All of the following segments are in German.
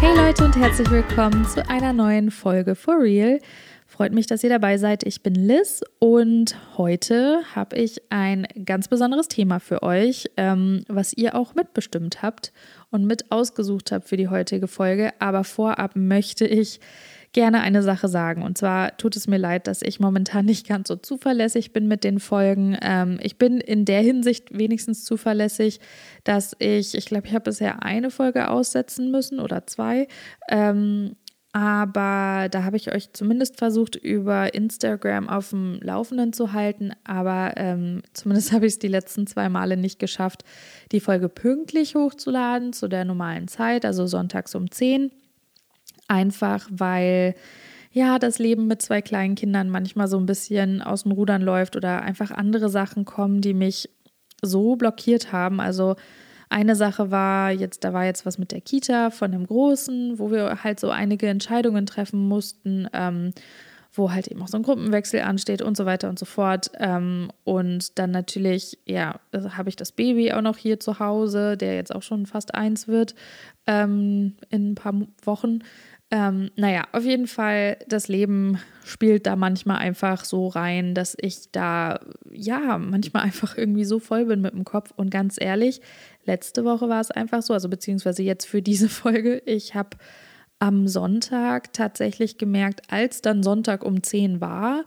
Hey Leute und herzlich willkommen zu einer neuen Folge For Real. Freut mich, dass ihr dabei seid. Ich bin Liz und heute habe ich ein ganz besonderes Thema für euch, ähm, was ihr auch mitbestimmt habt und mit ausgesucht habt für die heutige Folge. Aber vorab möchte ich gerne eine Sache sagen. Und zwar tut es mir leid, dass ich momentan nicht ganz so zuverlässig bin mit den Folgen. Ähm, ich bin in der Hinsicht wenigstens zuverlässig, dass ich, ich glaube, ich habe bisher eine Folge aussetzen müssen oder zwei. Ähm, aber da habe ich euch zumindest versucht, über Instagram auf dem Laufenden zu halten. Aber ähm, zumindest habe ich es die letzten zwei Male nicht geschafft, die Folge pünktlich hochzuladen zu der normalen Zeit, also sonntags um 10. Einfach weil ja, das Leben mit zwei kleinen Kindern manchmal so ein bisschen aus den Rudern läuft oder einfach andere Sachen kommen, die mich so blockiert haben. Also eine Sache war jetzt, da war jetzt was mit der Kita von dem Großen, wo wir halt so einige Entscheidungen treffen mussten, ähm, wo halt eben auch so ein Gruppenwechsel ansteht und so weiter und so fort. Ähm, und dann natürlich, ja, habe ich das Baby auch noch hier zu Hause, der jetzt auch schon fast eins wird ähm, in ein paar Wochen. Ähm, naja, auf jeden Fall, das Leben spielt da manchmal einfach so rein, dass ich da, ja, manchmal einfach irgendwie so voll bin mit dem Kopf. Und ganz ehrlich, letzte Woche war es einfach so, also beziehungsweise jetzt für diese Folge, ich habe am Sonntag tatsächlich gemerkt, als dann Sonntag um 10 war,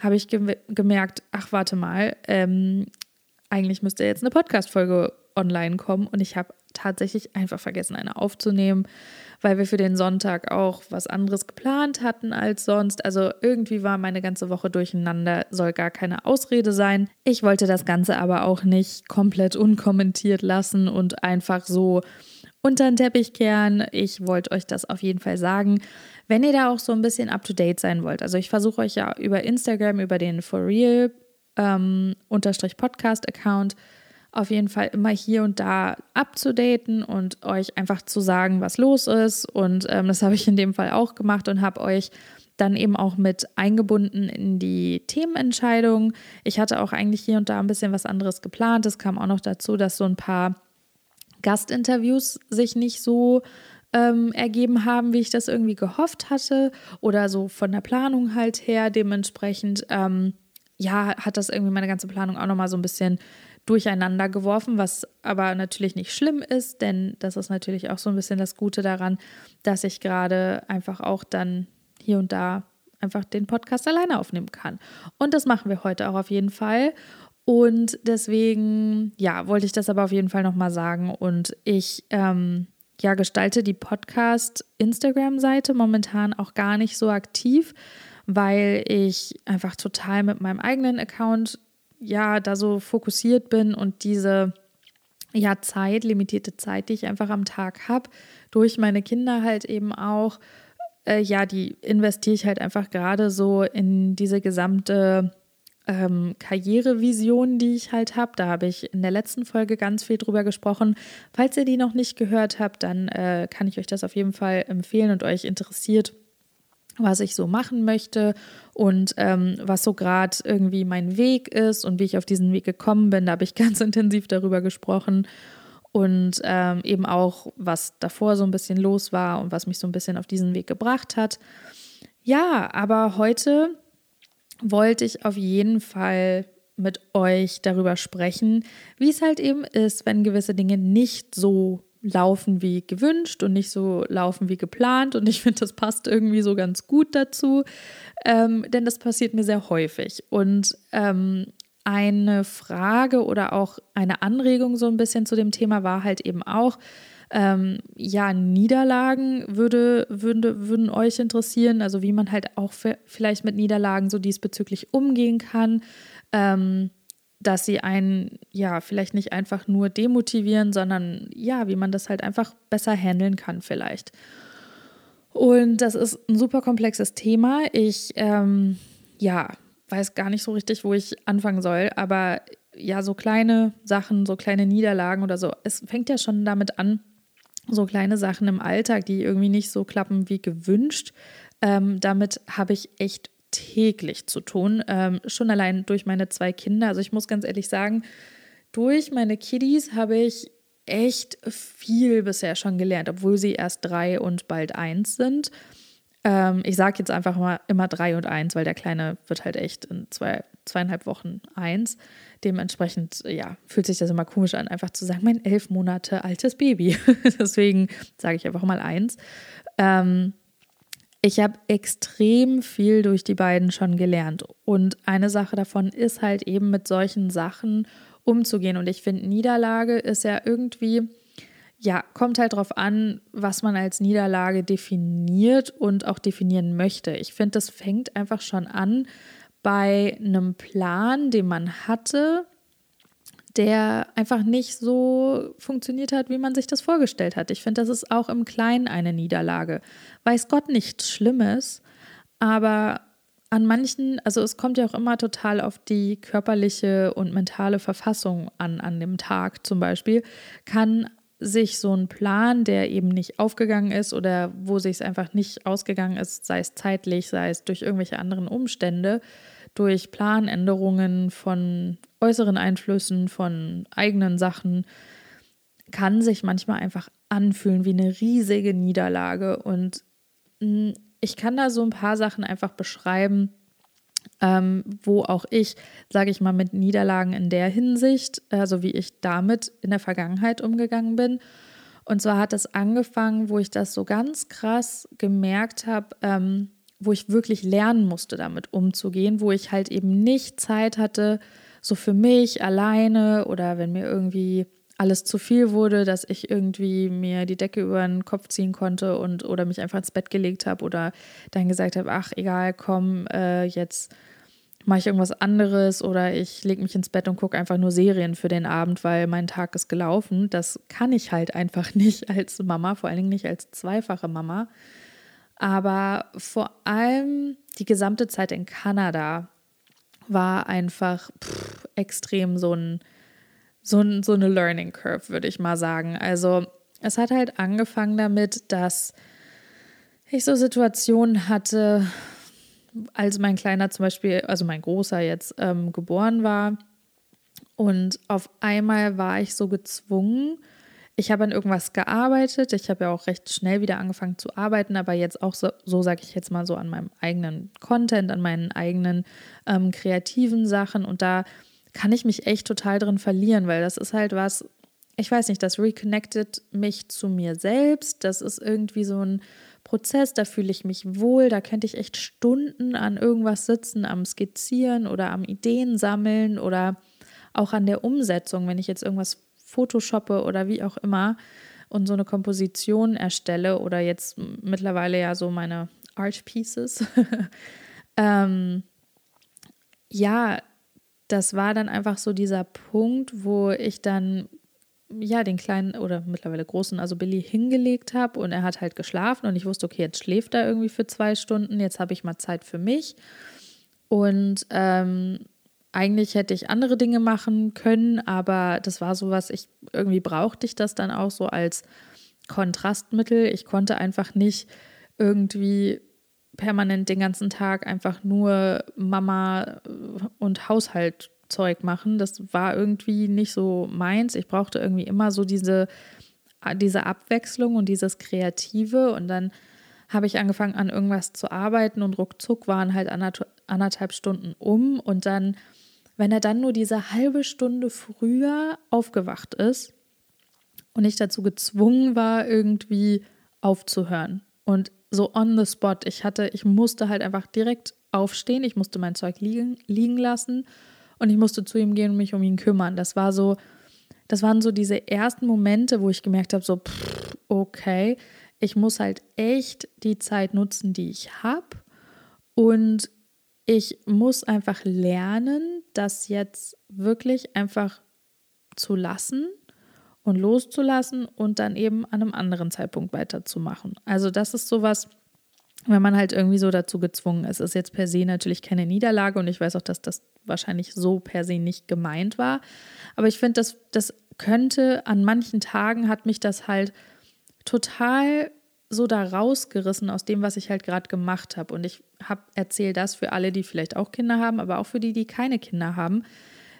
habe ich ge gemerkt, ach, warte mal, ähm, eigentlich müsste jetzt eine Podcast-Folge online kommen und ich habe tatsächlich einfach vergessen, eine aufzunehmen weil wir für den Sonntag auch was anderes geplant hatten als sonst. Also irgendwie war meine ganze Woche durcheinander, soll gar keine Ausrede sein. Ich wollte das Ganze aber auch nicht komplett unkommentiert lassen und einfach so unter den Teppich kehren. Ich wollte euch das auf jeden Fall sagen. Wenn ihr da auch so ein bisschen up to date sein wollt, also ich versuche euch ja über Instagram, über den For Real ähm, Podcast Account auf jeden Fall immer hier und da abzudaten und euch einfach zu sagen, was los ist. Und ähm, das habe ich in dem Fall auch gemacht und habe euch dann eben auch mit eingebunden in die Themenentscheidung. Ich hatte auch eigentlich hier und da ein bisschen was anderes geplant. Es kam auch noch dazu, dass so ein paar Gastinterviews sich nicht so ähm, ergeben haben, wie ich das irgendwie gehofft hatte oder so von der Planung halt her. Dementsprechend, ähm, ja, hat das irgendwie meine ganze Planung auch nochmal so ein bisschen durcheinander geworfen, was aber natürlich nicht schlimm ist, denn das ist natürlich auch so ein bisschen das Gute daran, dass ich gerade einfach auch dann hier und da einfach den Podcast alleine aufnehmen kann. Und das machen wir heute auch auf jeden Fall. Und deswegen, ja, wollte ich das aber auf jeden Fall nochmal sagen. Und ich, ähm, ja, gestalte die Podcast-Instagram-Seite momentan auch gar nicht so aktiv, weil ich einfach total mit meinem eigenen Account ja da so fokussiert bin und diese ja Zeit, limitierte Zeit, die ich einfach am Tag habe, durch meine Kinder halt eben auch, äh, ja, die investiere ich halt einfach gerade so in diese gesamte ähm, Karrierevision, die ich halt habe. Da habe ich in der letzten Folge ganz viel drüber gesprochen. Falls ihr die noch nicht gehört habt, dann äh, kann ich euch das auf jeden Fall empfehlen und euch interessiert was ich so machen möchte und ähm, was so gerade irgendwie mein Weg ist und wie ich auf diesen Weg gekommen bin. Da habe ich ganz intensiv darüber gesprochen und ähm, eben auch, was davor so ein bisschen los war und was mich so ein bisschen auf diesen Weg gebracht hat. Ja, aber heute wollte ich auf jeden Fall mit euch darüber sprechen, wie es halt eben ist, wenn gewisse Dinge nicht so laufen wie gewünscht und nicht so laufen wie geplant. Und ich finde, das passt irgendwie so ganz gut dazu, ähm, denn das passiert mir sehr häufig. Und ähm, eine Frage oder auch eine Anregung so ein bisschen zu dem Thema war halt eben auch, ähm, ja, Niederlagen würde, würde, würden euch interessieren, also wie man halt auch vielleicht mit Niederlagen so diesbezüglich umgehen kann. Ähm, dass sie einen ja vielleicht nicht einfach nur demotivieren, sondern ja, wie man das halt einfach besser handeln kann vielleicht. Und das ist ein super komplexes Thema. Ich ähm, ja weiß gar nicht so richtig, wo ich anfangen soll, aber ja, so kleine Sachen, so kleine Niederlagen oder so. Es fängt ja schon damit an, so kleine Sachen im Alltag, die irgendwie nicht so klappen wie gewünscht. Ähm, damit habe ich echt täglich zu tun. Ähm, schon allein durch meine zwei Kinder. Also ich muss ganz ehrlich sagen, durch meine Kiddies habe ich echt viel bisher schon gelernt, obwohl sie erst drei und bald eins sind. Ähm, ich sage jetzt einfach mal immer drei und eins, weil der Kleine wird halt echt in zwei, zweieinhalb Wochen eins. Dementsprechend, ja, fühlt sich das immer komisch an, einfach zu sagen, mein elf Monate altes Baby. Deswegen sage ich einfach mal eins. Ähm, ich habe extrem viel durch die beiden schon gelernt. Und eine Sache davon ist halt eben mit solchen Sachen umzugehen. Und ich finde, Niederlage ist ja irgendwie, ja, kommt halt drauf an, was man als Niederlage definiert und auch definieren möchte. Ich finde, das fängt einfach schon an bei einem Plan, den man hatte, der einfach nicht so funktioniert hat, wie man sich das vorgestellt hat. Ich finde, das ist auch im Kleinen eine Niederlage. Weiß Gott nichts Schlimmes, aber an manchen, also es kommt ja auch immer total auf die körperliche und mentale Verfassung an, an dem Tag zum Beispiel, kann sich so ein Plan, der eben nicht aufgegangen ist oder wo sich es einfach nicht ausgegangen ist, sei es zeitlich, sei es durch irgendwelche anderen Umstände, durch Planänderungen von äußeren Einflüssen, von eigenen Sachen, kann sich manchmal einfach anfühlen wie eine riesige Niederlage. Und hm, ich kann da so ein paar Sachen einfach beschreiben, ähm, wo auch ich, sage ich mal, mit Niederlagen in der Hinsicht, also wie ich damit in der Vergangenheit umgegangen bin. Und zwar hat es angefangen, wo ich das so ganz krass gemerkt habe, ähm, wo ich wirklich lernen musste, damit umzugehen, wo ich halt eben nicht Zeit hatte, so für mich alleine oder wenn mir irgendwie alles zu viel wurde, dass ich irgendwie mir die Decke über den Kopf ziehen konnte und oder mich einfach ins Bett gelegt habe oder dann gesagt habe, ach egal, komm, äh, jetzt mache ich irgendwas anderes oder ich lege mich ins Bett und gucke einfach nur Serien für den Abend, weil mein Tag ist gelaufen. Das kann ich halt einfach nicht als Mama, vor allen Dingen nicht als zweifache Mama. Aber vor allem die gesamte Zeit in Kanada war einfach pff, extrem so ein so, so eine Learning Curve, würde ich mal sagen. Also es hat halt angefangen damit, dass ich so Situationen hatte, als mein Kleiner zum Beispiel, also mein Großer jetzt ähm, geboren war. Und auf einmal war ich so gezwungen, ich habe an irgendwas gearbeitet. Ich habe ja auch recht schnell wieder angefangen zu arbeiten, aber jetzt auch so, so sage ich jetzt mal so an meinem eigenen Content, an meinen eigenen ähm, kreativen Sachen. Und da kann ich mich echt total drin verlieren, weil das ist halt was, ich weiß nicht, das reconnected mich zu mir selbst. Das ist irgendwie so ein Prozess, da fühle ich mich wohl, da könnte ich echt Stunden an irgendwas sitzen, am Skizzieren oder am Ideen sammeln oder auch an der Umsetzung, wenn ich jetzt irgendwas photoshoppe oder wie auch immer und so eine Komposition erstelle oder jetzt mittlerweile ja so meine Art Pieces. ähm, ja, das war dann einfach so dieser Punkt, wo ich dann ja den kleinen oder mittlerweile großen, also Billy hingelegt habe und er hat halt geschlafen und ich wusste, okay, jetzt schläft er irgendwie für zwei Stunden, jetzt habe ich mal Zeit für mich und ähm, eigentlich hätte ich andere Dinge machen können, aber das war so was, ich irgendwie brauchte ich das dann auch so als Kontrastmittel. Ich konnte einfach nicht irgendwie permanent den ganzen Tag einfach nur Mama und Haushaltzeug machen. Das war irgendwie nicht so meins. Ich brauchte irgendwie immer so diese, diese Abwechslung und dieses Kreative. Und dann habe ich angefangen an irgendwas zu arbeiten und ruckzuck waren halt anderthalb Stunden um. Und dann, wenn er dann nur diese halbe Stunde früher aufgewacht ist und ich dazu gezwungen war, irgendwie aufzuhören und so on the spot. Ich hatte, ich musste halt einfach direkt aufstehen, ich musste mein Zeug liegen, liegen lassen und ich musste zu ihm gehen und mich um ihn kümmern. Das war so, das waren so diese ersten Momente, wo ich gemerkt habe, so, pff, okay, ich muss halt echt die Zeit nutzen, die ich habe und ich muss einfach lernen, das jetzt wirklich einfach zu lassen und loszulassen und dann eben an einem anderen Zeitpunkt weiterzumachen. Also das ist sowas, wenn man halt irgendwie so dazu gezwungen ist. Ist jetzt per se natürlich keine Niederlage und ich weiß auch, dass das wahrscheinlich so per se nicht gemeint war. Aber ich finde, das, das könnte an manchen Tagen hat mich das halt total so da rausgerissen aus dem, was ich halt gerade gemacht habe. Und ich habe erzählt das für alle, die vielleicht auch Kinder haben, aber auch für die, die keine Kinder haben,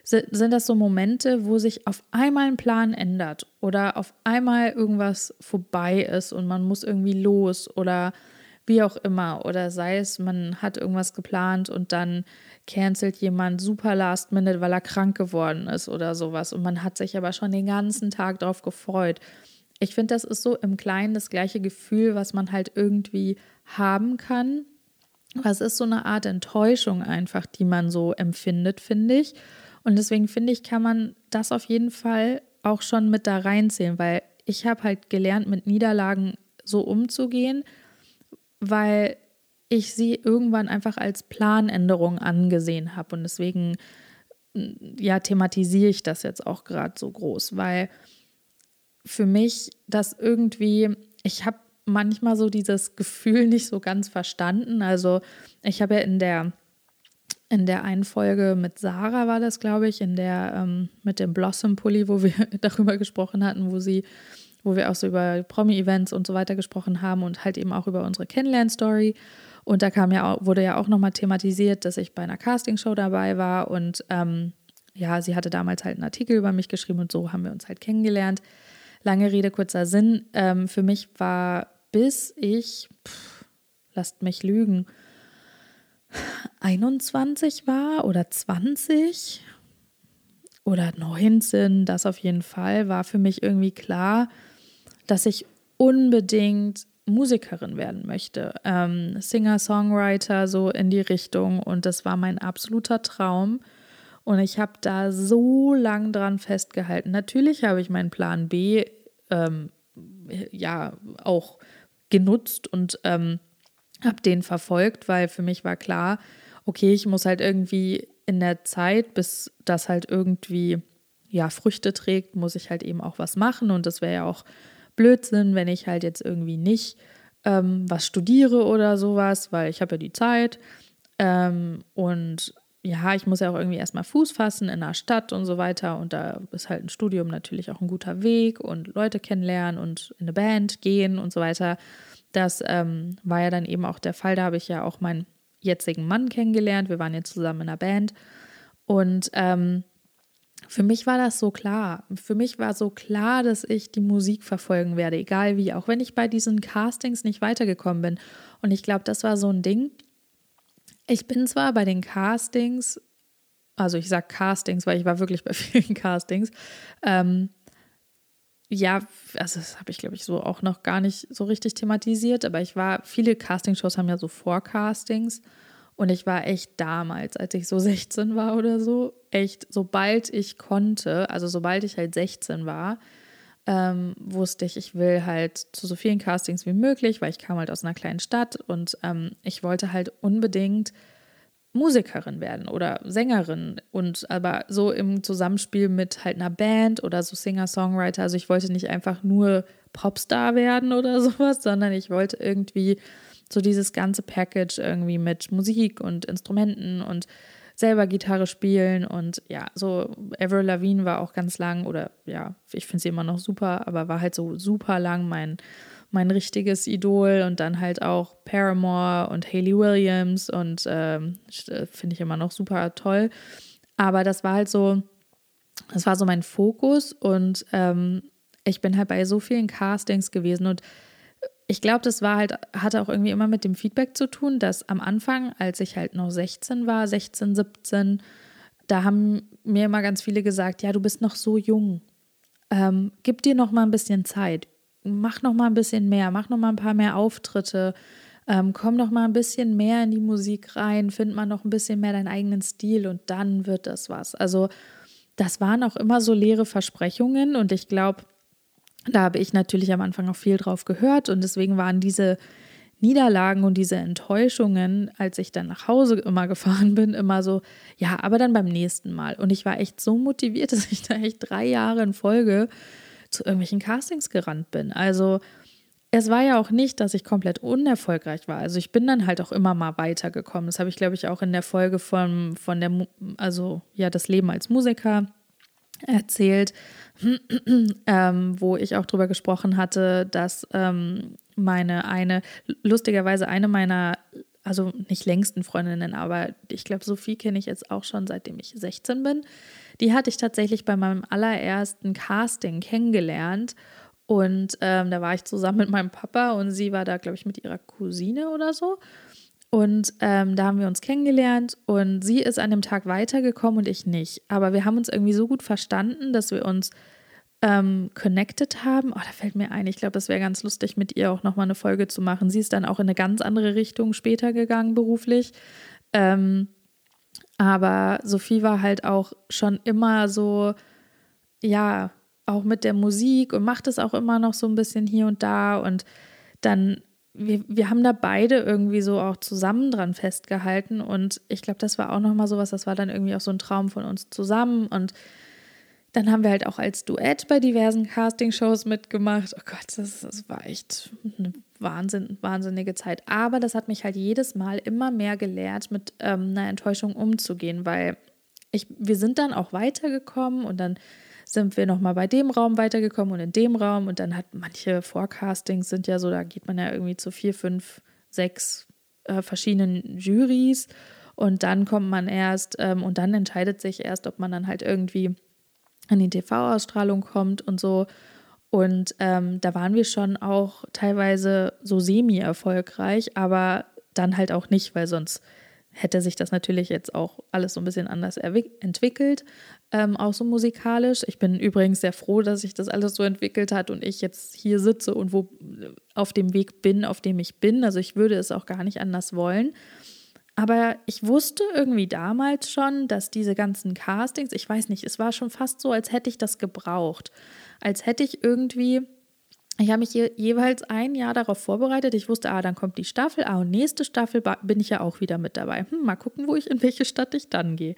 sind das so Momente, wo sich auf einmal ein Plan ändert oder auf einmal irgendwas vorbei ist und man muss irgendwie los oder wie auch immer. Oder sei es, man hat irgendwas geplant und dann cancelt jemand super last minute, weil er krank geworden ist oder sowas. Und man hat sich aber schon den ganzen Tag darauf gefreut. Ich finde, das ist so im Kleinen das gleiche Gefühl, was man halt irgendwie haben kann. Was ist so eine Art Enttäuschung einfach, die man so empfindet, finde ich. Und deswegen finde ich, kann man das auf jeden Fall auch schon mit da reinzählen, weil ich habe halt gelernt, mit Niederlagen so umzugehen, weil ich sie irgendwann einfach als Planänderung angesehen habe. Und deswegen, ja, thematisiere ich das jetzt auch gerade so groß, weil für mich das irgendwie, ich habe manchmal so dieses Gefühl nicht so ganz verstanden. Also ich habe ja in der in der einen Folge mit Sarah war das, glaube ich, in der ähm, mit dem Blossom Pulli, wo wir darüber gesprochen hatten, wo sie, wo wir auch so über Promi-Events und so weiter gesprochen haben und halt eben auch über unsere Kennenlern-Story. Und da kam ja auch, wurde ja auch nochmal thematisiert, dass ich bei einer Castingshow dabei war und ähm, ja, sie hatte damals halt einen Artikel über mich geschrieben und so haben wir uns halt kennengelernt. Lange Rede, kurzer Sinn. Ähm, für mich war, bis ich, pff, lasst mich lügen, 21 war oder 20 oder 19, das auf jeden Fall, war für mich irgendwie klar, dass ich unbedingt Musikerin werden möchte. Ähm, Singer, Songwriter, so in die Richtung. Und das war mein absoluter Traum. Und ich habe da so lang dran festgehalten. Natürlich habe ich meinen Plan B ähm, ja auch genutzt und ähm, habe den verfolgt, weil für mich war klar, okay, ich muss halt irgendwie in der Zeit, bis das halt irgendwie ja Früchte trägt, muss ich halt eben auch was machen und das wäre ja auch Blödsinn, wenn ich halt jetzt irgendwie nicht ähm, was studiere oder sowas, weil ich habe ja die Zeit ähm, und ja, ich muss ja auch irgendwie erstmal Fuß fassen in der Stadt und so weiter. Und da ist halt ein Studium natürlich auch ein guter Weg und Leute kennenlernen und in eine Band gehen und so weiter. Das ähm, war ja dann eben auch der Fall. Da habe ich ja auch meinen jetzigen Mann kennengelernt. Wir waren jetzt zusammen in einer Band. Und ähm, für mich war das so klar. Für mich war so klar, dass ich die Musik verfolgen werde, egal wie, auch wenn ich bei diesen Castings nicht weitergekommen bin. Und ich glaube, das war so ein Ding ich bin zwar bei den Castings, also ich sage Castings, weil ich war wirklich bei vielen Castings. Ähm, ja, also das habe ich, glaube ich, so auch noch gar nicht so richtig thematisiert, aber ich war, viele Castingshows haben ja so Vorcastings und ich war echt damals, als ich so 16 war oder so, echt, sobald ich konnte, also sobald ich halt 16 war, ähm, wusste ich, ich will halt zu so vielen Castings wie möglich, weil ich kam halt aus einer kleinen Stadt und ähm, ich wollte halt unbedingt Musikerin werden oder Sängerin und aber so im Zusammenspiel mit halt einer Band oder so Singer-Songwriter. Also ich wollte nicht einfach nur Popstar werden oder sowas, sondern ich wollte irgendwie so dieses ganze Package irgendwie mit Musik und Instrumenten und selber Gitarre spielen und ja, so Avril Lavigne war auch ganz lang oder ja, ich finde sie immer noch super, aber war halt so super lang mein, mein richtiges Idol und dann halt auch Paramore und Hayley Williams und ähm, äh, finde ich immer noch super toll. Aber das war halt so, das war so mein Fokus und ähm, ich bin halt bei so vielen Castings gewesen und ich glaube, das war halt, hatte auch irgendwie immer mit dem Feedback zu tun, dass am Anfang, als ich halt noch 16 war, 16, 17, da haben mir immer ganz viele gesagt, ja, du bist noch so jung. Ähm, gib dir noch mal ein bisschen Zeit. Mach noch mal ein bisschen mehr, mach noch mal ein paar mehr Auftritte. Ähm, komm noch mal ein bisschen mehr in die Musik rein, find mal noch ein bisschen mehr deinen eigenen Stil und dann wird das was. Also das waren auch immer so leere Versprechungen und ich glaube, da habe ich natürlich am Anfang auch viel drauf gehört und deswegen waren diese Niederlagen und diese Enttäuschungen, als ich dann nach Hause immer gefahren bin, immer so, ja, aber dann beim nächsten Mal. Und ich war echt so motiviert, dass ich da echt drei Jahre in Folge zu irgendwelchen Castings gerannt bin. Also es war ja auch nicht, dass ich komplett unerfolgreich war. Also ich bin dann halt auch immer mal weitergekommen. Das habe ich, glaube ich, auch in der Folge von, von der, also ja, das Leben als Musiker erzählt, ähm, wo ich auch drüber gesprochen hatte, dass ähm, meine eine, lustigerweise eine meiner, also nicht längsten Freundinnen, aber ich glaube, Sophie kenne ich jetzt auch schon seitdem ich 16 bin. Die hatte ich tatsächlich bei meinem allerersten Casting kennengelernt. Und ähm, da war ich zusammen mit meinem Papa und sie war da, glaube ich, mit ihrer Cousine oder so. Und ähm, da haben wir uns kennengelernt und sie ist an dem Tag weitergekommen und ich nicht. Aber wir haben uns irgendwie so gut verstanden, dass wir uns ähm, connected haben. Oh, da fällt mir ein, ich glaube, das wäre ganz lustig, mit ihr auch nochmal eine Folge zu machen. Sie ist dann auch in eine ganz andere Richtung später gegangen beruflich. Ähm, aber Sophie war halt auch schon immer so, ja, auch mit der Musik und macht es auch immer noch so ein bisschen hier und da. Und dann, wir, wir haben da beide irgendwie so auch zusammen dran festgehalten. Und ich glaube, das war auch nochmal sowas, das war dann irgendwie auch so ein Traum von uns zusammen. Und dann haben wir halt auch als Duett bei diversen Castingshows mitgemacht. Oh Gott, das, das war echt eine Wahnsinn, wahnsinnige Zeit. Aber das hat mich halt jedes Mal immer mehr gelehrt, mit ähm, einer Enttäuschung umzugehen, weil ich, wir sind dann auch weitergekommen und dann sind wir nochmal bei dem Raum weitergekommen und in dem Raum und dann hat manche Forecastings sind ja so, da geht man ja irgendwie zu vier, fünf, sechs äh, verschiedenen Juries und dann kommt man erst ähm, und dann entscheidet sich erst, ob man dann halt irgendwie an die TV-Ausstrahlung kommt und so. Und ähm, da waren wir schon auch teilweise so semi-erfolgreich, aber dann halt auch nicht, weil sonst hätte sich das natürlich jetzt auch alles so ein bisschen anders entwickelt, ähm, auch so musikalisch. Ich bin übrigens sehr froh, dass sich das alles so entwickelt hat und ich jetzt hier sitze und wo auf dem Weg bin, auf dem ich bin. Also ich würde es auch gar nicht anders wollen. Aber ich wusste irgendwie damals schon, dass diese ganzen Castings, ich weiß nicht, es war schon fast so, als hätte ich das gebraucht. Als hätte ich irgendwie, ich habe mich je, jeweils ein Jahr darauf vorbereitet. Ich wusste, ah, dann kommt die Staffel, ah, und nächste Staffel bin ich ja auch wieder mit dabei. Hm, mal gucken, wo ich, in welche Stadt ich dann gehe.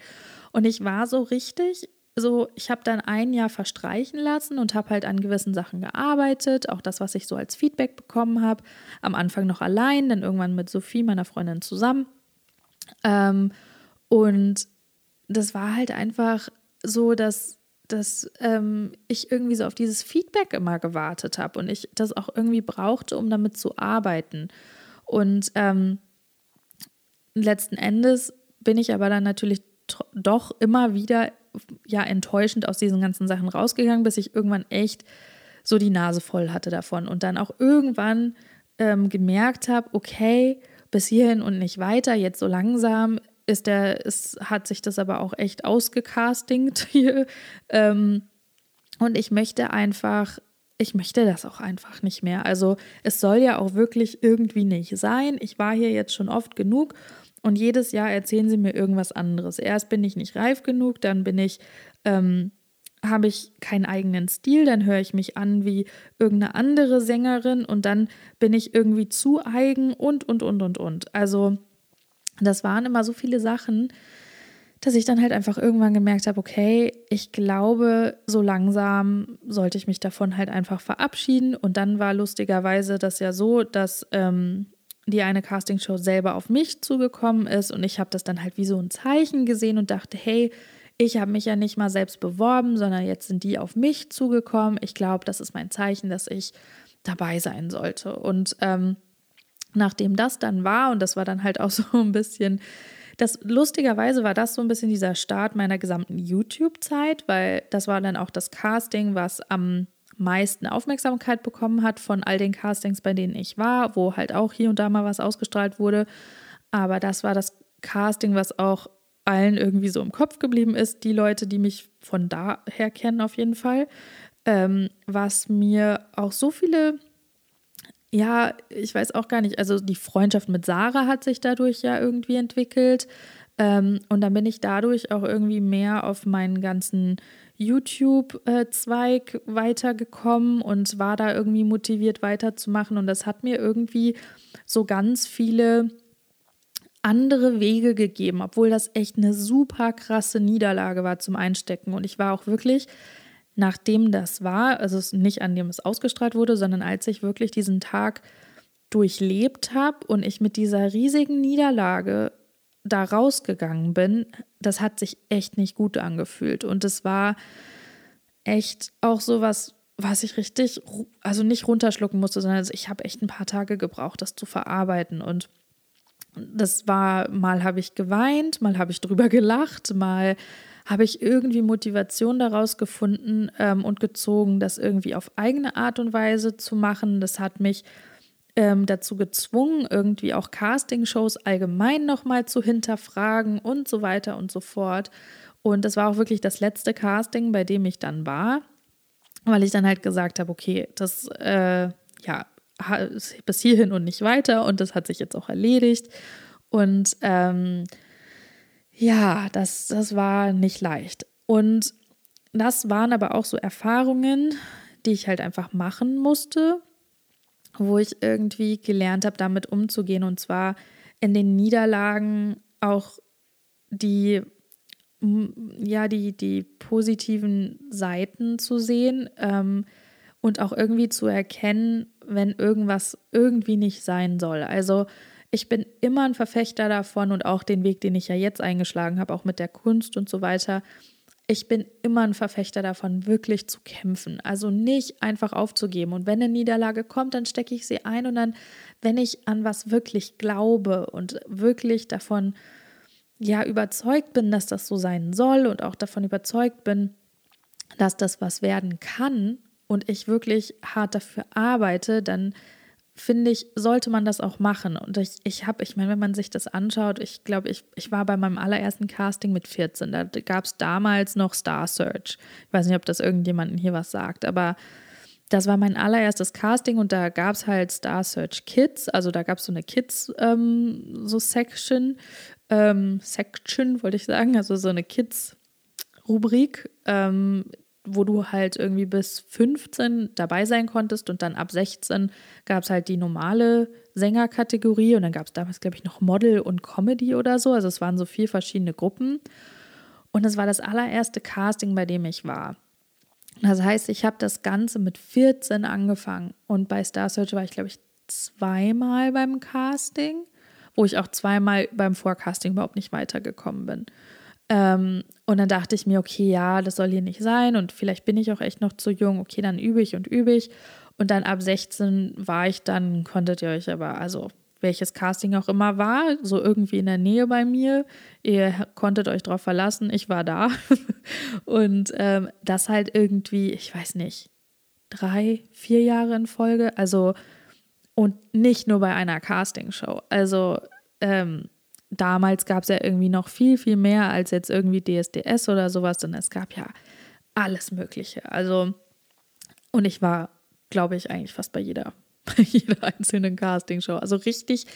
Und ich war so richtig, so, ich habe dann ein Jahr verstreichen lassen und habe halt an gewissen Sachen gearbeitet, auch das, was ich so als Feedback bekommen habe. Am Anfang noch allein, dann irgendwann mit Sophie, meiner Freundin, zusammen. Ähm, und das war halt einfach so, dass, dass ähm, ich irgendwie so auf dieses Feedback immer gewartet habe und ich das auch irgendwie brauchte, um damit zu arbeiten. Und ähm, letzten Endes bin ich aber dann natürlich doch immer wieder ja enttäuschend aus diesen ganzen Sachen rausgegangen, bis ich irgendwann echt so die Nase voll hatte davon und dann auch irgendwann ähm, gemerkt habe, okay, bis hierhin und nicht weiter. Jetzt so langsam ist der, es hat sich das aber auch echt ausgecastingt hier. Ähm, und ich möchte einfach, ich möchte das auch einfach nicht mehr. Also es soll ja auch wirklich irgendwie nicht sein. Ich war hier jetzt schon oft genug und jedes Jahr erzählen sie mir irgendwas anderes. Erst bin ich nicht reif genug, dann bin ich ähm, habe ich keinen eigenen Stil, dann höre ich mich an wie irgendeine andere Sängerin und dann bin ich irgendwie zu eigen und, und, und, und, und. Also das waren immer so viele Sachen, dass ich dann halt einfach irgendwann gemerkt habe, okay, ich glaube, so langsam sollte ich mich davon halt einfach verabschieden. Und dann war lustigerweise das ja so, dass ähm, die eine Castingshow selber auf mich zugekommen ist und ich habe das dann halt wie so ein Zeichen gesehen und dachte, hey, ich habe mich ja nicht mal selbst beworben, sondern jetzt sind die auf mich zugekommen. Ich glaube, das ist mein Zeichen, dass ich dabei sein sollte. Und ähm, nachdem das dann war, und das war dann halt auch so ein bisschen, das lustigerweise war das so ein bisschen dieser Start meiner gesamten YouTube-Zeit, weil das war dann auch das Casting, was am meisten Aufmerksamkeit bekommen hat von all den Castings, bei denen ich war, wo halt auch hier und da mal was ausgestrahlt wurde. Aber das war das Casting, was auch allen irgendwie so im Kopf geblieben ist, die Leute, die mich von daher kennen auf jeden Fall, ähm, was mir auch so viele, ja, ich weiß auch gar nicht, also die Freundschaft mit Sarah hat sich dadurch ja irgendwie entwickelt. Ähm, und dann bin ich dadurch auch irgendwie mehr auf meinen ganzen YouTube-Zweig weitergekommen und war da irgendwie motiviert weiterzumachen. Und das hat mir irgendwie so ganz viele andere Wege gegeben, obwohl das echt eine super krasse Niederlage war zum Einstecken. Und ich war auch wirklich, nachdem das war, also nicht an dem es ausgestrahlt wurde, sondern als ich wirklich diesen Tag durchlebt habe und ich mit dieser riesigen Niederlage da rausgegangen bin, das hat sich echt nicht gut angefühlt. Und es war echt auch so was, was ich richtig, also nicht runterschlucken musste, sondern also ich habe echt ein paar Tage gebraucht, das zu verarbeiten. Und das war, mal habe ich geweint, mal habe ich drüber gelacht, mal habe ich irgendwie Motivation daraus gefunden ähm, und gezogen, das irgendwie auf eigene Art und Weise zu machen. Das hat mich ähm, dazu gezwungen, irgendwie auch Castingshows allgemein nochmal zu hinterfragen und so weiter und so fort. Und das war auch wirklich das letzte Casting, bei dem ich dann war, weil ich dann halt gesagt habe, okay, das, äh, ja, bis hierhin und nicht weiter und das hat sich jetzt auch erledigt. Und ähm, ja, das, das war nicht leicht. Und das waren aber auch so Erfahrungen, die ich halt einfach machen musste, wo ich irgendwie gelernt habe, damit umzugehen. Und zwar in den Niederlagen auch die, ja, die, die positiven Seiten zu sehen ähm, und auch irgendwie zu erkennen, wenn irgendwas irgendwie nicht sein soll. Also ich bin immer ein Verfechter davon und auch den Weg, den ich ja jetzt eingeschlagen habe, auch mit der Kunst und so weiter. Ich bin immer ein Verfechter davon, wirklich zu kämpfen. Also nicht einfach aufzugeben. Und wenn eine Niederlage kommt, dann stecke ich sie ein. Und dann, wenn ich an was wirklich glaube und wirklich davon ja überzeugt bin, dass das so sein soll und auch davon überzeugt bin, dass das was werden kann und ich wirklich hart dafür arbeite, dann finde ich, sollte man das auch machen. Und ich, ich habe, ich meine, wenn man sich das anschaut, ich glaube, ich, ich war bei meinem allerersten Casting mit 14. Da gab es damals noch Star Search. Ich weiß nicht, ob das irgendjemandem hier was sagt, aber das war mein allererstes Casting und da gab es halt Star Search Kids. Also da gab es so eine Kids ähm, so Section. Ähm, Section wollte ich sagen, also so eine Kids-Rubrik. Ähm, wo du halt irgendwie bis 15 dabei sein konntest und dann ab 16 gab es halt die normale Sängerkategorie und dann gab es damals, glaube ich, noch Model und Comedy oder so. Also es waren so vier verschiedene Gruppen. Und es war das allererste Casting, bei dem ich war. Das heißt, ich habe das Ganze mit 14 angefangen und bei Star Search war ich, glaube ich, zweimal beim Casting, wo ich auch zweimal beim Vorcasting überhaupt nicht weitergekommen bin. Ähm, und dann dachte ich mir, okay, ja, das soll hier nicht sein und vielleicht bin ich auch echt noch zu jung. Okay, dann übe ich und übe ich. Und dann ab 16 war ich dann, konntet ihr euch aber, also welches Casting auch immer war, so irgendwie in der Nähe bei mir. Ihr konntet euch darauf verlassen, ich war da. und ähm, das halt irgendwie, ich weiß nicht, drei, vier Jahre in Folge. Also, und nicht nur bei einer Castingshow. Also, ähm, damals gab es ja irgendwie noch viel, viel mehr als jetzt irgendwie DSDS oder sowas, sondern es gab ja alles Mögliche. Also, und ich war, glaube ich, eigentlich fast bei jeder, bei jeder einzelnen Castingshow. Also richtig,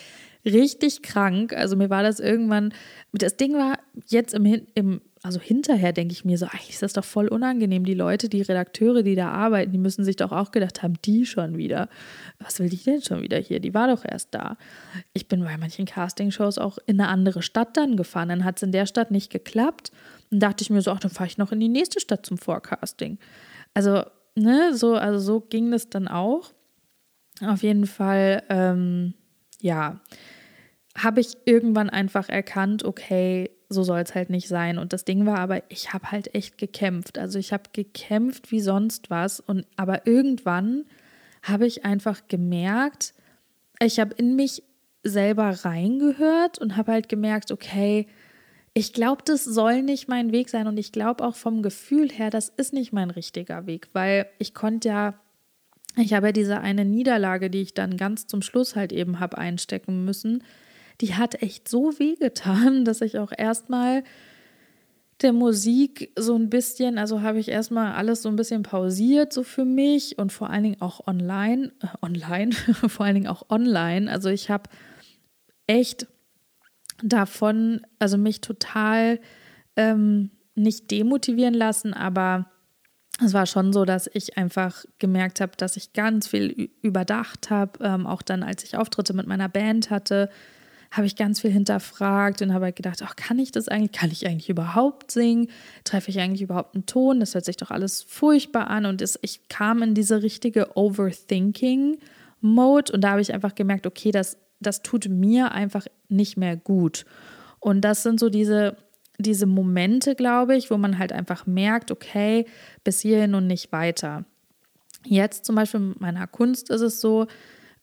richtig krank. Also mir war das irgendwann, das Ding war jetzt im, im also hinterher denke ich mir so, eigentlich ist das doch voll unangenehm. Die Leute, die Redakteure, die da arbeiten, die müssen sich doch auch gedacht haben, die schon wieder. Was will die denn schon wieder hier? Die war doch erst da. Ich bin bei manchen Castingshows auch in eine andere Stadt dann gefahren. Dann hat es in der Stadt nicht geklappt. Und dachte ich mir so, ach, dann fahre ich noch in die nächste Stadt zum Vorcasting. Also, ne, so, also so ging das dann auch. Auf jeden Fall, ähm, ja, habe ich irgendwann einfach erkannt, okay, so soll es halt nicht sein. Und das Ding war aber, ich habe halt echt gekämpft. Also ich habe gekämpft wie sonst was. Und aber irgendwann habe ich einfach gemerkt, ich habe in mich selber reingehört und habe halt gemerkt, okay, ich glaube, das soll nicht mein Weg sein. Und ich glaube auch vom Gefühl her, das ist nicht mein richtiger Weg, weil ich konnte ja, ich habe ja diese eine Niederlage, die ich dann ganz zum Schluss halt eben habe einstecken müssen die hat echt so wehgetan, dass ich auch erstmal der Musik so ein bisschen, also habe ich erstmal alles so ein bisschen pausiert, so für mich und vor allen Dingen auch online, äh, online, vor allen Dingen auch online. Also ich habe echt davon, also mich total ähm, nicht demotivieren lassen, aber es war schon so, dass ich einfach gemerkt habe, dass ich ganz viel überdacht habe, ähm, auch dann, als ich Auftritte mit meiner Band hatte, habe ich ganz viel hinterfragt und habe halt gedacht, ach, kann ich das eigentlich? Kann ich eigentlich überhaupt singen? Treffe ich eigentlich überhaupt einen Ton? Das hört sich doch alles furchtbar an. Und es, ich kam in diese richtige Overthinking-Mode und da habe ich einfach gemerkt, okay, das, das tut mir einfach nicht mehr gut. Und das sind so diese, diese Momente, glaube ich, wo man halt einfach merkt, okay, bis hierhin und nicht weiter. Jetzt zum Beispiel mit meiner Kunst ist es so,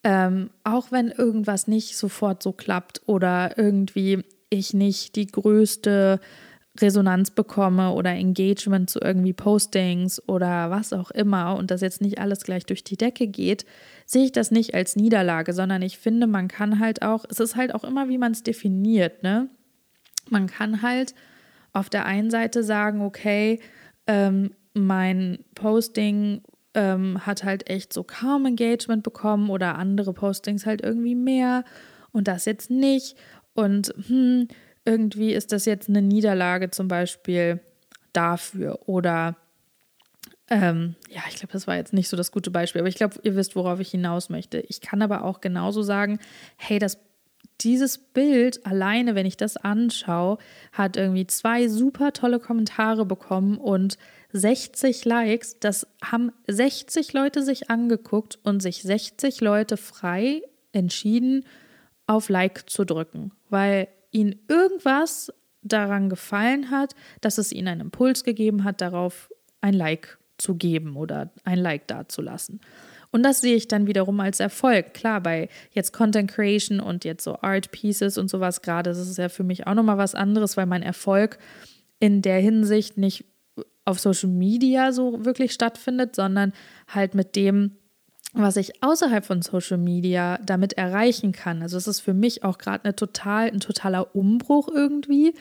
ähm, auch wenn irgendwas nicht sofort so klappt oder irgendwie ich nicht die größte Resonanz bekomme oder Engagement zu irgendwie Postings oder was auch immer und das jetzt nicht alles gleich durch die Decke geht, sehe ich das nicht als Niederlage, sondern ich finde, man kann halt auch, es ist halt auch immer, wie man es definiert, ne? Man kann halt auf der einen Seite sagen, okay, ähm, mein Posting ähm, hat halt echt so kaum Engagement bekommen oder andere Postings halt irgendwie mehr und das jetzt nicht. Und hm, irgendwie ist das jetzt eine Niederlage zum Beispiel dafür. Oder ähm, ja, ich glaube, das war jetzt nicht so das gute Beispiel, aber ich glaube, ihr wisst, worauf ich hinaus möchte. Ich kann aber auch genauso sagen, hey, das dieses Bild alleine, wenn ich das anschaue, hat irgendwie zwei super tolle Kommentare bekommen und 60 Likes. Das haben 60 Leute sich angeguckt und sich 60 Leute frei entschieden, auf Like zu drücken, weil ihnen irgendwas daran gefallen hat, dass es ihnen einen Impuls gegeben hat, darauf ein Like zu geben oder ein Like dazulassen. Und das sehe ich dann wiederum als Erfolg. Klar, bei jetzt Content Creation und jetzt so Art Pieces und sowas gerade, das ist ja für mich auch nochmal was anderes, weil mein Erfolg in der Hinsicht nicht auf Social Media so wirklich stattfindet, sondern halt mit dem, was ich außerhalb von Social Media damit erreichen kann. Also es ist für mich auch gerade total, ein totaler Umbruch irgendwie,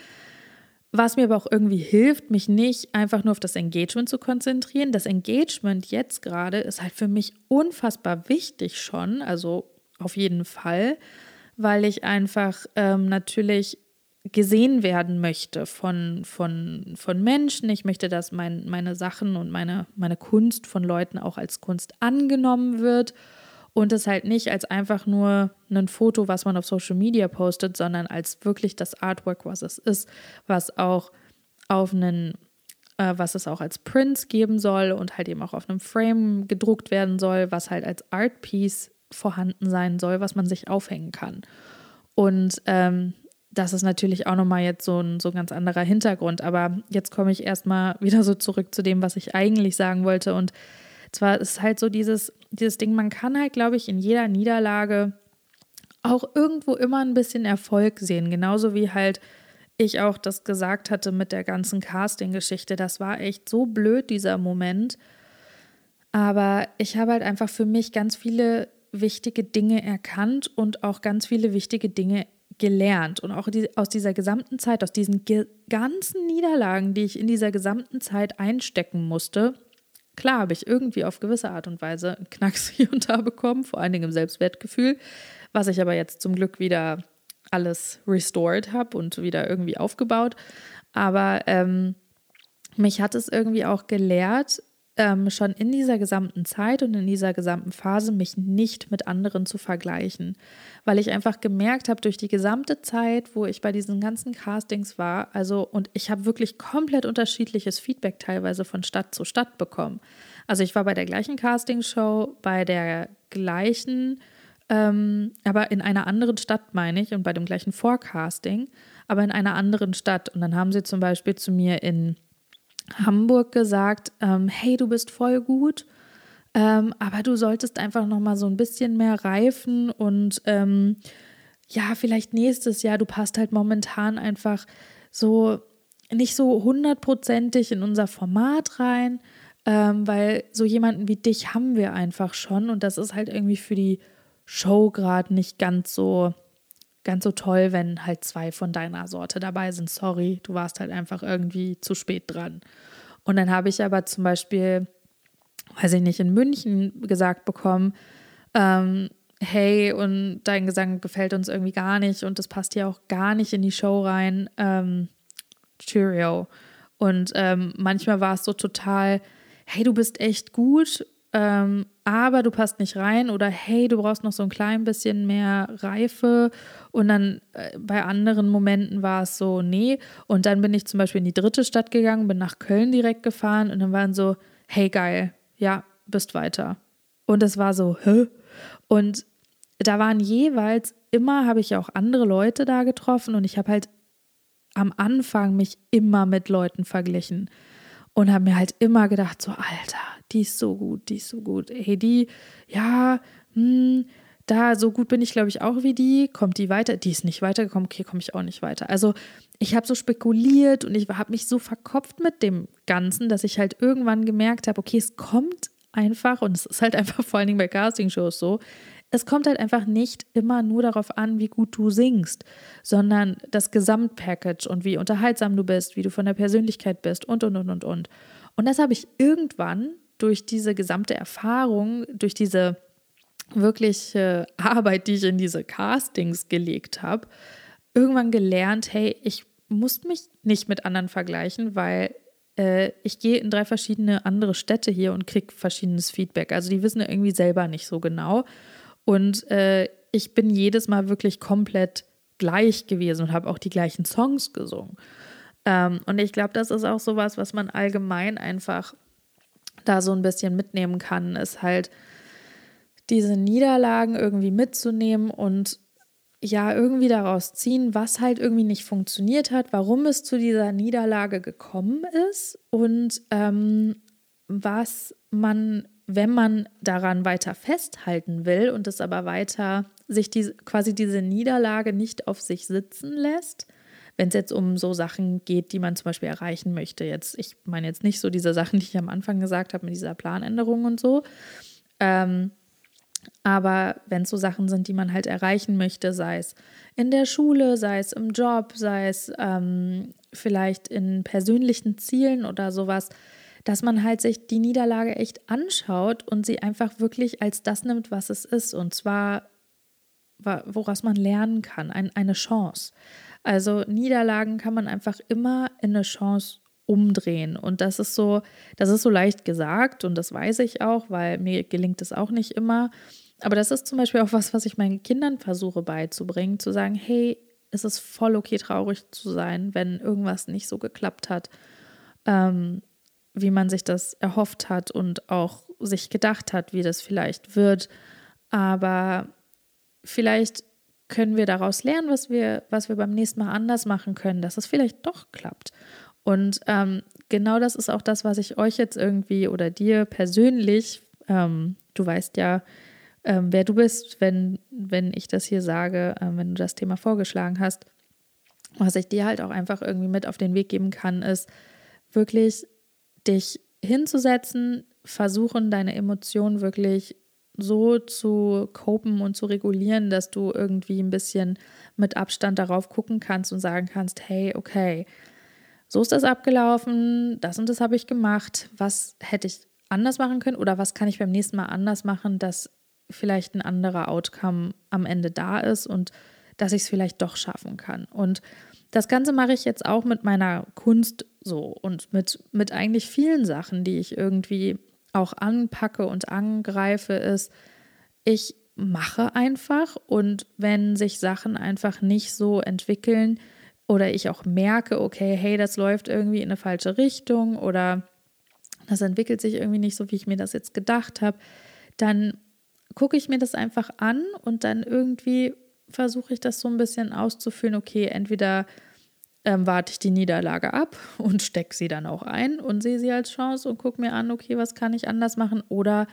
was mir aber auch irgendwie hilft, mich nicht einfach nur auf das Engagement zu konzentrieren. Das Engagement jetzt gerade ist halt für mich unfassbar wichtig schon, also auf jeden Fall, weil ich einfach ähm, natürlich gesehen werden möchte von, von, von Menschen. Ich möchte, dass mein, meine Sachen und meine, meine Kunst von Leuten auch als Kunst angenommen wird und es halt nicht als einfach nur ein Foto, was man auf Social Media postet, sondern als wirklich das Artwork, was es ist, was auch auf einen, äh, was es auch als Prints geben soll und halt eben auch auf einem Frame gedruckt werden soll, was halt als Art Piece vorhanden sein soll, was man sich aufhängen kann. Und ähm, das ist natürlich auch nochmal jetzt so ein, so ein ganz anderer Hintergrund. Aber jetzt komme ich erstmal wieder so zurück zu dem, was ich eigentlich sagen wollte. Und zwar ist halt so dieses, dieses Ding, man kann halt, glaube ich, in jeder Niederlage auch irgendwo immer ein bisschen Erfolg sehen. Genauso wie halt ich auch das gesagt hatte mit der ganzen Casting-Geschichte. Das war echt so blöd, dieser Moment. Aber ich habe halt einfach für mich ganz viele wichtige Dinge erkannt und auch ganz viele wichtige Dinge gelernt. Und auch die, aus dieser gesamten Zeit, aus diesen ganzen Niederlagen, die ich in dieser gesamten Zeit einstecken musste, Klar habe ich irgendwie auf gewisse Art und Weise einen Knacks hier und da bekommen, vor allen Dingen im Selbstwertgefühl, was ich aber jetzt zum Glück wieder alles restored habe und wieder irgendwie aufgebaut. Aber ähm, mich hat es irgendwie auch gelehrt, ähm, schon in dieser gesamten Zeit und in dieser gesamten Phase mich nicht mit anderen zu vergleichen, weil ich einfach gemerkt habe durch die gesamte Zeit, wo ich bei diesen ganzen Castings war, also und ich habe wirklich komplett unterschiedliches Feedback teilweise von Stadt zu Stadt bekommen. Also ich war bei der gleichen Castingshow, bei der gleichen, ähm, aber in einer anderen Stadt meine ich und bei dem gleichen Forecasting, aber in einer anderen Stadt. Und dann haben sie zum Beispiel zu mir in Hamburg gesagt, ähm, hey, du bist voll gut, ähm, aber du solltest einfach noch mal so ein bisschen mehr reifen und ähm, ja, vielleicht nächstes Jahr, du passt halt momentan einfach so nicht so hundertprozentig in unser Format rein, ähm, weil so jemanden wie dich haben wir einfach schon und das ist halt irgendwie für die Show gerade nicht ganz so ganz so toll, wenn halt zwei von deiner Sorte dabei sind. Sorry, du warst halt einfach irgendwie zu spät dran. Und dann habe ich aber zum Beispiel, weiß ich nicht, in München gesagt bekommen, ähm, hey, und dein Gesang gefällt uns irgendwie gar nicht und das passt hier auch gar nicht in die Show rein. Ähm, Cheerio. Und ähm, manchmal war es so total, hey, du bist echt gut ähm, aber du passt nicht rein oder hey, du brauchst noch so ein klein bisschen mehr Reife. Und dann äh, bei anderen Momenten war es so, nee. Und dann bin ich zum Beispiel in die dritte Stadt gegangen, bin nach Köln direkt gefahren und dann waren so, hey, geil, ja, bist weiter. Und es war so, hä? Und da waren jeweils immer, habe ich auch andere Leute da getroffen und ich habe halt am Anfang mich immer mit Leuten verglichen. Und habe mir halt immer gedacht, so, Alter, die ist so gut, die ist so gut. Hey, die, ja, hm, da so gut bin ich, glaube ich, auch wie die. Kommt die weiter? Die ist nicht weitergekommen, okay, komme ich auch nicht weiter. Also ich habe so spekuliert und ich habe mich so verkopft mit dem Ganzen, dass ich halt irgendwann gemerkt habe, okay, es kommt einfach, und es ist halt einfach vor allen Dingen bei Castingshows so, es kommt halt einfach nicht immer nur darauf an, wie gut du singst, sondern das Gesamtpackage und wie unterhaltsam du bist, wie du von der Persönlichkeit bist und, und, und, und, und. Und das habe ich irgendwann durch diese gesamte Erfahrung, durch diese wirkliche Arbeit, die ich in diese Castings gelegt habe, irgendwann gelernt, hey, ich muss mich nicht mit anderen vergleichen, weil äh, ich gehe in drei verschiedene andere Städte hier und kriege verschiedenes Feedback. Also die wissen irgendwie selber nicht so genau. Und äh, ich bin jedes Mal wirklich komplett gleich gewesen und habe auch die gleichen Songs gesungen. Ähm, und ich glaube, das ist auch sowas, was man allgemein einfach da so ein bisschen mitnehmen kann, ist halt diese Niederlagen irgendwie mitzunehmen und ja, irgendwie daraus ziehen, was halt irgendwie nicht funktioniert hat, warum es zu dieser Niederlage gekommen ist und ähm, was man, wenn man daran weiter festhalten will und es aber weiter sich diese, quasi diese Niederlage nicht auf sich sitzen lässt, wenn es jetzt um so Sachen geht, die man zum Beispiel erreichen möchte. Jetzt, ich meine jetzt nicht so diese Sachen, die ich am Anfang gesagt habe mit dieser Planänderung und so. Ähm, aber wenn es so Sachen sind, die man halt erreichen möchte, sei es in der Schule, sei es im Job, sei es ähm, vielleicht in persönlichen Zielen oder sowas, dass man halt sich die Niederlage echt anschaut und sie einfach wirklich als das nimmt, was es ist. Und zwar, woraus man lernen kann, ein, eine Chance. Also Niederlagen kann man einfach immer in eine Chance umdrehen. Und das ist so, das ist so leicht gesagt und das weiß ich auch, weil mir gelingt es auch nicht immer. Aber das ist zum Beispiel auch was, was ich meinen Kindern versuche beizubringen, zu sagen, hey, es ist voll okay, traurig zu sein, wenn irgendwas nicht so geklappt hat, ähm, wie man sich das erhofft hat und auch sich gedacht hat, wie das vielleicht wird. Aber vielleicht können wir daraus lernen, was wir, was wir beim nächsten Mal anders machen können, dass es vielleicht doch klappt. Und ähm, genau das ist auch das, was ich euch jetzt irgendwie oder dir persönlich, ähm, du weißt ja, ähm, wer du bist, wenn, wenn ich das hier sage, äh, wenn du das Thema vorgeschlagen hast. Was ich dir halt auch einfach irgendwie mit auf den Weg geben kann, ist wirklich dich hinzusetzen, versuchen, deine Emotionen wirklich so zu kopen und zu regulieren, dass du irgendwie ein bisschen mit Abstand darauf gucken kannst und sagen kannst, hey, okay, so ist das abgelaufen, das und das habe ich gemacht, was hätte ich anders machen können oder was kann ich beim nächsten Mal anders machen, dass vielleicht ein anderer Outcome am Ende da ist und dass ich es vielleicht doch schaffen kann. Und das Ganze mache ich jetzt auch mit meiner Kunst so und mit, mit eigentlich vielen Sachen, die ich irgendwie auch anpacke und angreife, ist, ich mache einfach und wenn sich Sachen einfach nicht so entwickeln oder ich auch merke, okay, hey, das läuft irgendwie in eine falsche Richtung oder das entwickelt sich irgendwie nicht so, wie ich mir das jetzt gedacht habe, dann gucke ich mir das einfach an und dann irgendwie versuche ich das so ein bisschen auszuführen, okay, entweder ähm, warte ich die Niederlage ab und stecke sie dann auch ein und sehe sie als Chance und gucke mir an, okay, was kann ich anders machen? Oder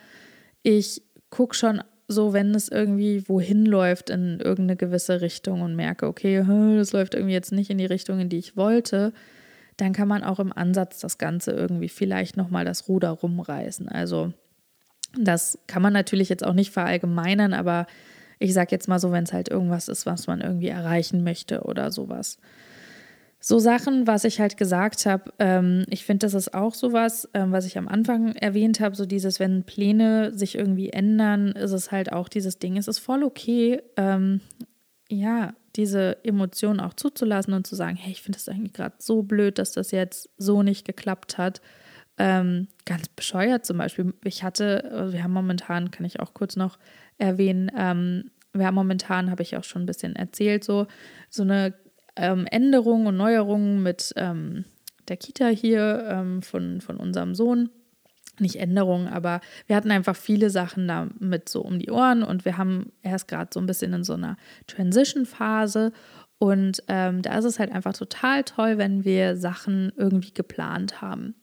ich gucke schon so, wenn es irgendwie wohin läuft in irgendeine gewisse Richtung und merke, okay, das läuft irgendwie jetzt nicht in die Richtung, in die ich wollte, dann kann man auch im Ansatz das Ganze irgendwie vielleicht nochmal das Ruder rumreißen. Also das kann man natürlich jetzt auch nicht verallgemeinern, aber ich sage jetzt mal so, wenn es halt irgendwas ist, was man irgendwie erreichen möchte oder sowas. So Sachen, was ich halt gesagt habe, ähm, ich finde, das ist auch sowas, ähm, was ich am Anfang erwähnt habe, so dieses, wenn Pläne sich irgendwie ändern, ist es halt auch dieses Ding, es ist voll okay, ähm, ja, diese Emotionen auch zuzulassen und zu sagen, hey, ich finde das eigentlich gerade so blöd, dass das jetzt so nicht geklappt hat. Ähm, ganz bescheuert zum Beispiel. Ich hatte, äh, wir haben momentan, kann ich auch kurz noch erwähnen, ähm, wir haben momentan, habe ich auch schon ein bisschen erzählt, so, so eine ähm, Änderungen und Neuerungen mit ähm, der Kita hier ähm, von, von unserem Sohn. Nicht Änderungen, aber wir hatten einfach viele Sachen damit so um die Ohren und wir haben erst gerade so ein bisschen in so einer Transition-Phase und ähm, da ist es halt einfach total toll, wenn wir Sachen irgendwie geplant haben.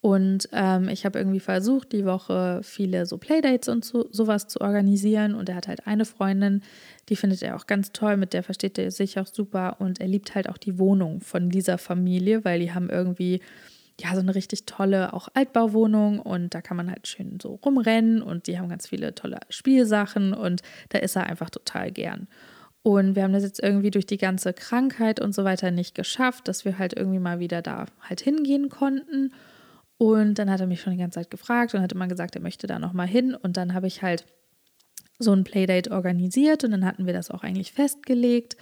Und ähm, ich habe irgendwie versucht, die Woche viele so Playdates und so, sowas zu organisieren. Und er hat halt eine Freundin, die findet er auch ganz toll, mit der versteht er sich auch super. Und er liebt halt auch die Wohnung von dieser Familie, weil die haben irgendwie ja so eine richtig tolle auch Altbauwohnung und da kann man halt schön so rumrennen und die haben ganz viele tolle Spielsachen und da ist er einfach total gern. Und wir haben das jetzt irgendwie durch die ganze Krankheit und so weiter nicht geschafft, dass wir halt irgendwie mal wieder da halt hingehen konnten. Und dann hat er mich schon die ganze Zeit gefragt und hat immer gesagt, er möchte da nochmal hin. Und dann habe ich halt so ein Playdate organisiert und dann hatten wir das auch eigentlich festgelegt.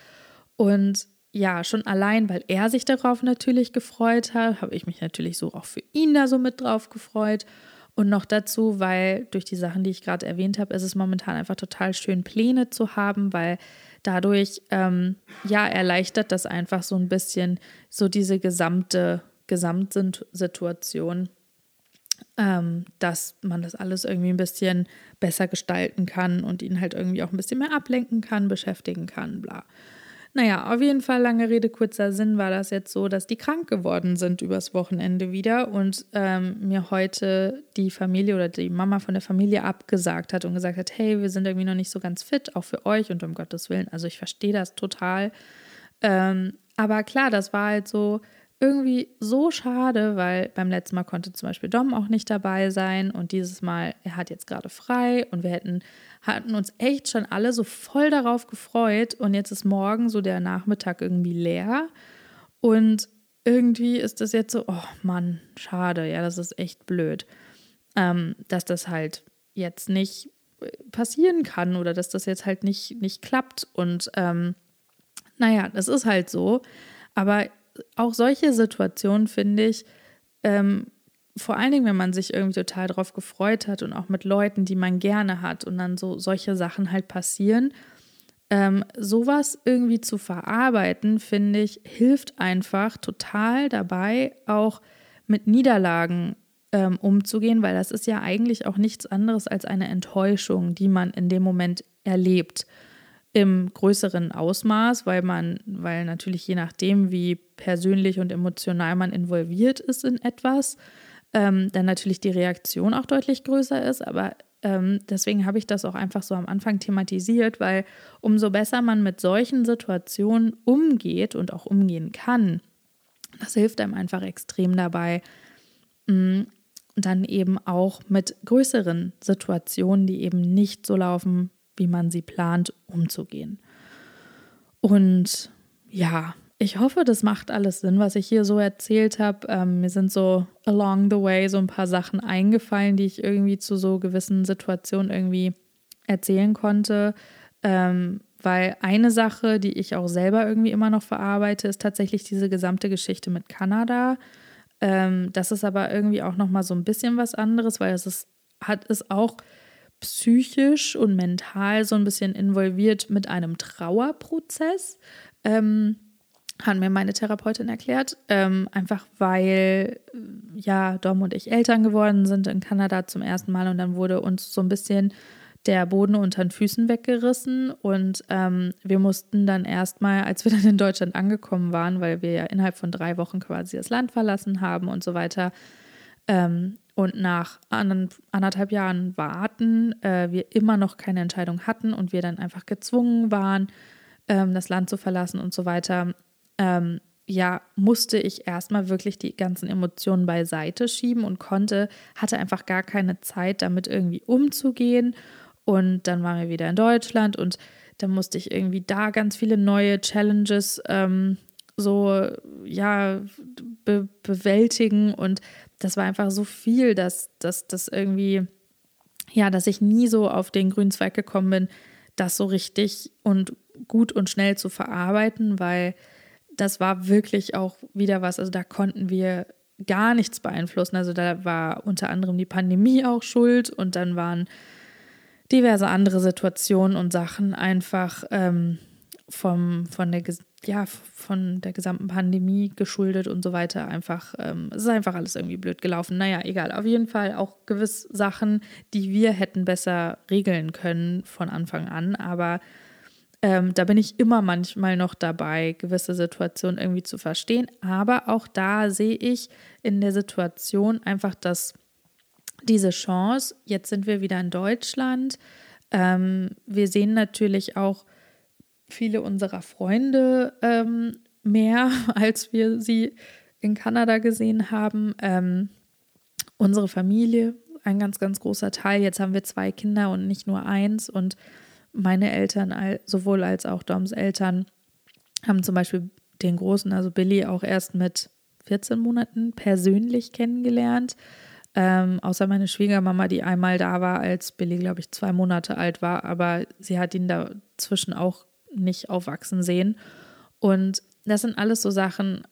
Und ja, schon allein, weil er sich darauf natürlich gefreut hat, habe ich mich natürlich so auch für ihn da so mit drauf gefreut. Und noch dazu, weil durch die Sachen, die ich gerade erwähnt habe, ist es momentan einfach total schön, Pläne zu haben, weil dadurch, ähm, ja, erleichtert das einfach so ein bisschen so diese gesamte Gesamtsituation, ähm, dass man das alles irgendwie ein bisschen besser gestalten kann und ihn halt irgendwie auch ein bisschen mehr ablenken kann, beschäftigen kann, bla. Naja, auf jeden Fall, lange Rede, kurzer Sinn, war das jetzt so, dass die krank geworden sind übers Wochenende wieder und ähm, mir heute die Familie oder die Mama von der Familie abgesagt hat und gesagt hat, hey, wir sind irgendwie noch nicht so ganz fit, auch für euch und um Gottes Willen. Also ich verstehe das total. Ähm, aber klar, das war halt so, irgendwie so schade, weil beim letzten Mal konnte zum Beispiel Dom auch nicht dabei sein und dieses Mal, er hat jetzt gerade frei und wir hätten, hatten uns echt schon alle so voll darauf gefreut und jetzt ist morgen so der Nachmittag irgendwie leer und irgendwie ist das jetzt so, oh Mann, schade, ja, das ist echt blöd, ähm, dass das halt jetzt nicht passieren kann oder dass das jetzt halt nicht, nicht klappt und ähm, naja, das ist halt so, aber auch solche Situationen finde ich, ähm, vor allen Dingen, wenn man sich irgendwie total drauf gefreut hat und auch mit Leuten, die man gerne hat und dann so solche Sachen halt passieren, ähm, sowas irgendwie zu verarbeiten, finde ich, hilft einfach total dabei, auch mit Niederlagen ähm, umzugehen, weil das ist ja eigentlich auch nichts anderes als eine Enttäuschung, die man in dem Moment erlebt im größeren Ausmaß, weil man, weil natürlich je nachdem, wie persönlich und emotional man involviert ist in etwas, ähm, dann natürlich die Reaktion auch deutlich größer ist. Aber ähm, deswegen habe ich das auch einfach so am Anfang thematisiert, weil umso besser man mit solchen Situationen umgeht und auch umgehen kann, das hilft einem einfach extrem dabei, mh, mm, dann eben auch mit größeren Situationen, die eben nicht so laufen, wie man sie plant, umzugehen. Und ja, ich hoffe, das macht alles Sinn, was ich hier so erzählt habe. Ähm, mir sind so along the way so ein paar Sachen eingefallen, die ich irgendwie zu so gewissen Situationen irgendwie erzählen konnte. Ähm, weil eine Sache, die ich auch selber irgendwie immer noch verarbeite, ist tatsächlich diese gesamte Geschichte mit Kanada. Ähm, das ist aber irgendwie auch noch mal so ein bisschen was anderes, weil es ist, hat es auch psychisch und mental so ein bisschen involviert mit einem Trauerprozess. Ähm, hat mir meine Therapeutin erklärt, ähm, einfach weil ja Dom und ich Eltern geworden sind in Kanada zum ersten Mal und dann wurde uns so ein bisschen der Boden unter den Füßen weggerissen und ähm, wir mussten dann erstmal, als wir dann in Deutschland angekommen waren, weil wir ja innerhalb von drei Wochen quasi das Land verlassen haben und so weiter, ähm, und nach anderthalb Jahren Warten äh, wir immer noch keine Entscheidung hatten und wir dann einfach gezwungen waren, ähm, das Land zu verlassen und so weiter, ähm, ja, musste ich erstmal wirklich die ganzen Emotionen beiseite schieben und konnte, hatte einfach gar keine Zeit, damit irgendwie umzugehen. Und dann waren wir wieder in Deutschland und dann musste ich irgendwie da ganz viele neue Challenges ähm, so, ja, be bewältigen und das war einfach so viel, dass das irgendwie, ja, dass ich nie so auf den grünen Zweig gekommen bin, das so richtig und gut und schnell zu verarbeiten, weil das war wirklich auch wieder was, also da konnten wir gar nichts beeinflussen. Also da war unter anderem die Pandemie auch schuld und dann waren diverse andere Situationen und Sachen einfach ähm, vom, von der ja, von der gesamten Pandemie geschuldet und so weiter einfach, ähm, es ist einfach alles irgendwie blöd gelaufen. Naja, egal. Auf jeden Fall auch gewiss Sachen, die wir hätten besser regeln können von Anfang an. Aber Ähm, da bin ich immer manchmal noch dabei, gewisse Situationen irgendwie zu verstehen. Aber auch da sehe ich in der Situation einfach, dass diese Chance, jetzt sind wir wieder in Deutschland. Ähm, wir sehen natürlich auch viele unserer Freunde ähm, mehr, als wir sie in Kanada gesehen haben. Ähm, unsere Familie, ein ganz, ganz großer Teil. Jetzt haben wir zwei Kinder und nicht nur eins. Und meine Eltern, sowohl als auch Doms Eltern, haben zum Beispiel den Großen, also Billy, auch erst mit 14 Monaten persönlich kennengelernt. Ähm, außer meine Schwiegermama, die einmal da war, als Billy, glaube ich, zwei Monate alt war, aber sie hat ihn dazwischen auch nicht aufwachsen sehen. Und das sind alles so Sachen,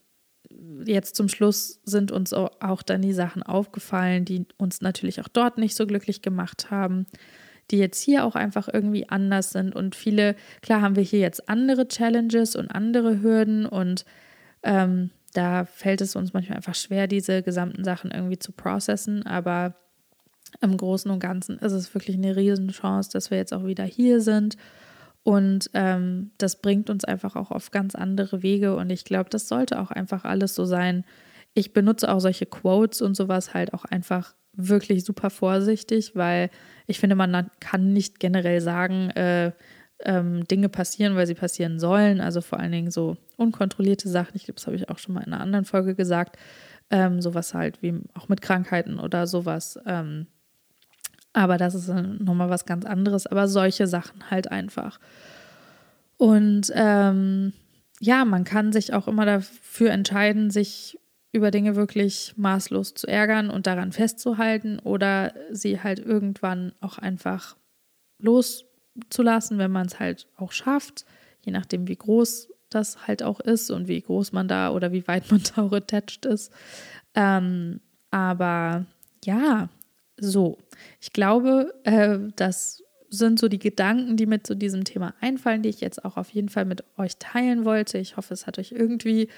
jetzt zum Schluss sind uns auch dann die Sachen aufgefallen, die uns natürlich auch dort nicht so glücklich gemacht haben, die jetzt hier auch einfach irgendwie anders sind. Und viele, klar haben wir hier jetzt andere Challenges und andere Hürden und ähm, da fällt es uns manchmal einfach schwer, diese gesamten Sachen irgendwie zu processen, aber im Großen und Ganzen ist es wirklich eine Riesenchance, dass wir jetzt auch wieder hier sind und ähm, das bringt uns einfach auch auf ganz andere Wege. Und ich glaube, das sollte auch einfach alles so sein. Ich benutze auch solche Quotes und sowas halt auch einfach wirklich super vorsichtig, weil ich finde, man kann nicht generell sagen, äh, ähm, Dinge passieren, weil sie passieren sollen. Also vor allen Dingen so unkontrollierte Sachen. Ich glaube, das habe ich auch schon mal in einer anderen Folge gesagt. Ähm, sowas halt wie auch mit Krankheiten oder sowas. Ähm, aber das ist nochmal was ganz anderes. Aber solche Sachen halt einfach. Und ähm, ja, man kann sich auch immer dafür entscheiden, sich über Dinge wirklich maßlos zu ärgern und daran festzuhalten oder sie halt irgendwann auch einfach loszulassen, wenn man es halt auch schafft, je nachdem, wie groß das halt auch ist und wie groß man da oder wie weit man da auch ist. Ähm, aber ja, so, ich glaube, äh, das sind so die Gedanken, die mir zu diesem Thema einfallen, die ich jetzt auch auf jeden Fall mit euch teilen wollte. Ich hoffe, es hat euch irgendwie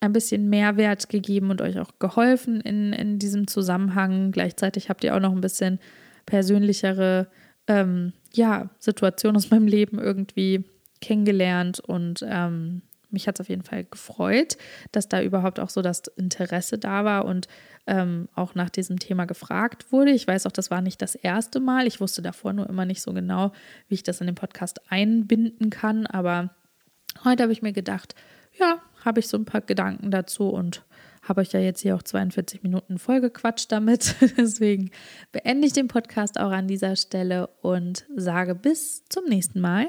ein bisschen Mehrwert gegeben und euch auch geholfen in, in diesem Zusammenhang. Gleichzeitig habt ihr auch noch ein bisschen persönlichere ähm, ja, Situationen aus meinem Leben irgendwie kennengelernt und ähm, mich hat es auf jeden Fall gefreut, dass da überhaupt auch so das Interesse da war und ähm, auch nach diesem Thema gefragt wurde. Ich weiß auch, das war nicht das erste Mal. Ich wusste davor nur immer nicht so genau, wie ich das in den Podcast einbinden kann. Aber heute habe ich mir gedacht, ja, habe ich so ein paar Gedanken dazu und habe euch ja jetzt hier auch 42 Minuten vollgequatscht damit. Deswegen beende ich den Podcast auch an dieser Stelle und sage bis zum nächsten Mal.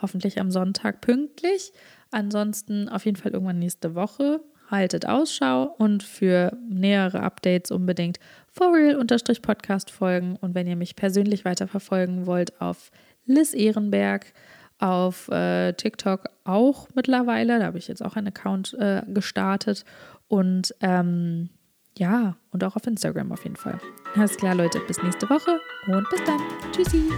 Hoffentlich am Sonntag pünktlich. Ansonsten auf jeden Fall irgendwann nächste Woche. Haltet Ausschau und für nähere Updates unbedingt for real-podcast folgen. Und wenn ihr mich persönlich weiterverfolgen wollt, auf Liz Ehrenberg, auf äh, TikTok auch mittlerweile. Da habe ich jetzt auch einen Account äh, gestartet. Und ähm, ja, und auch auf Instagram auf jeden Fall. Alles klar, Leute. Bis nächste Woche und bis dann. Tschüssi.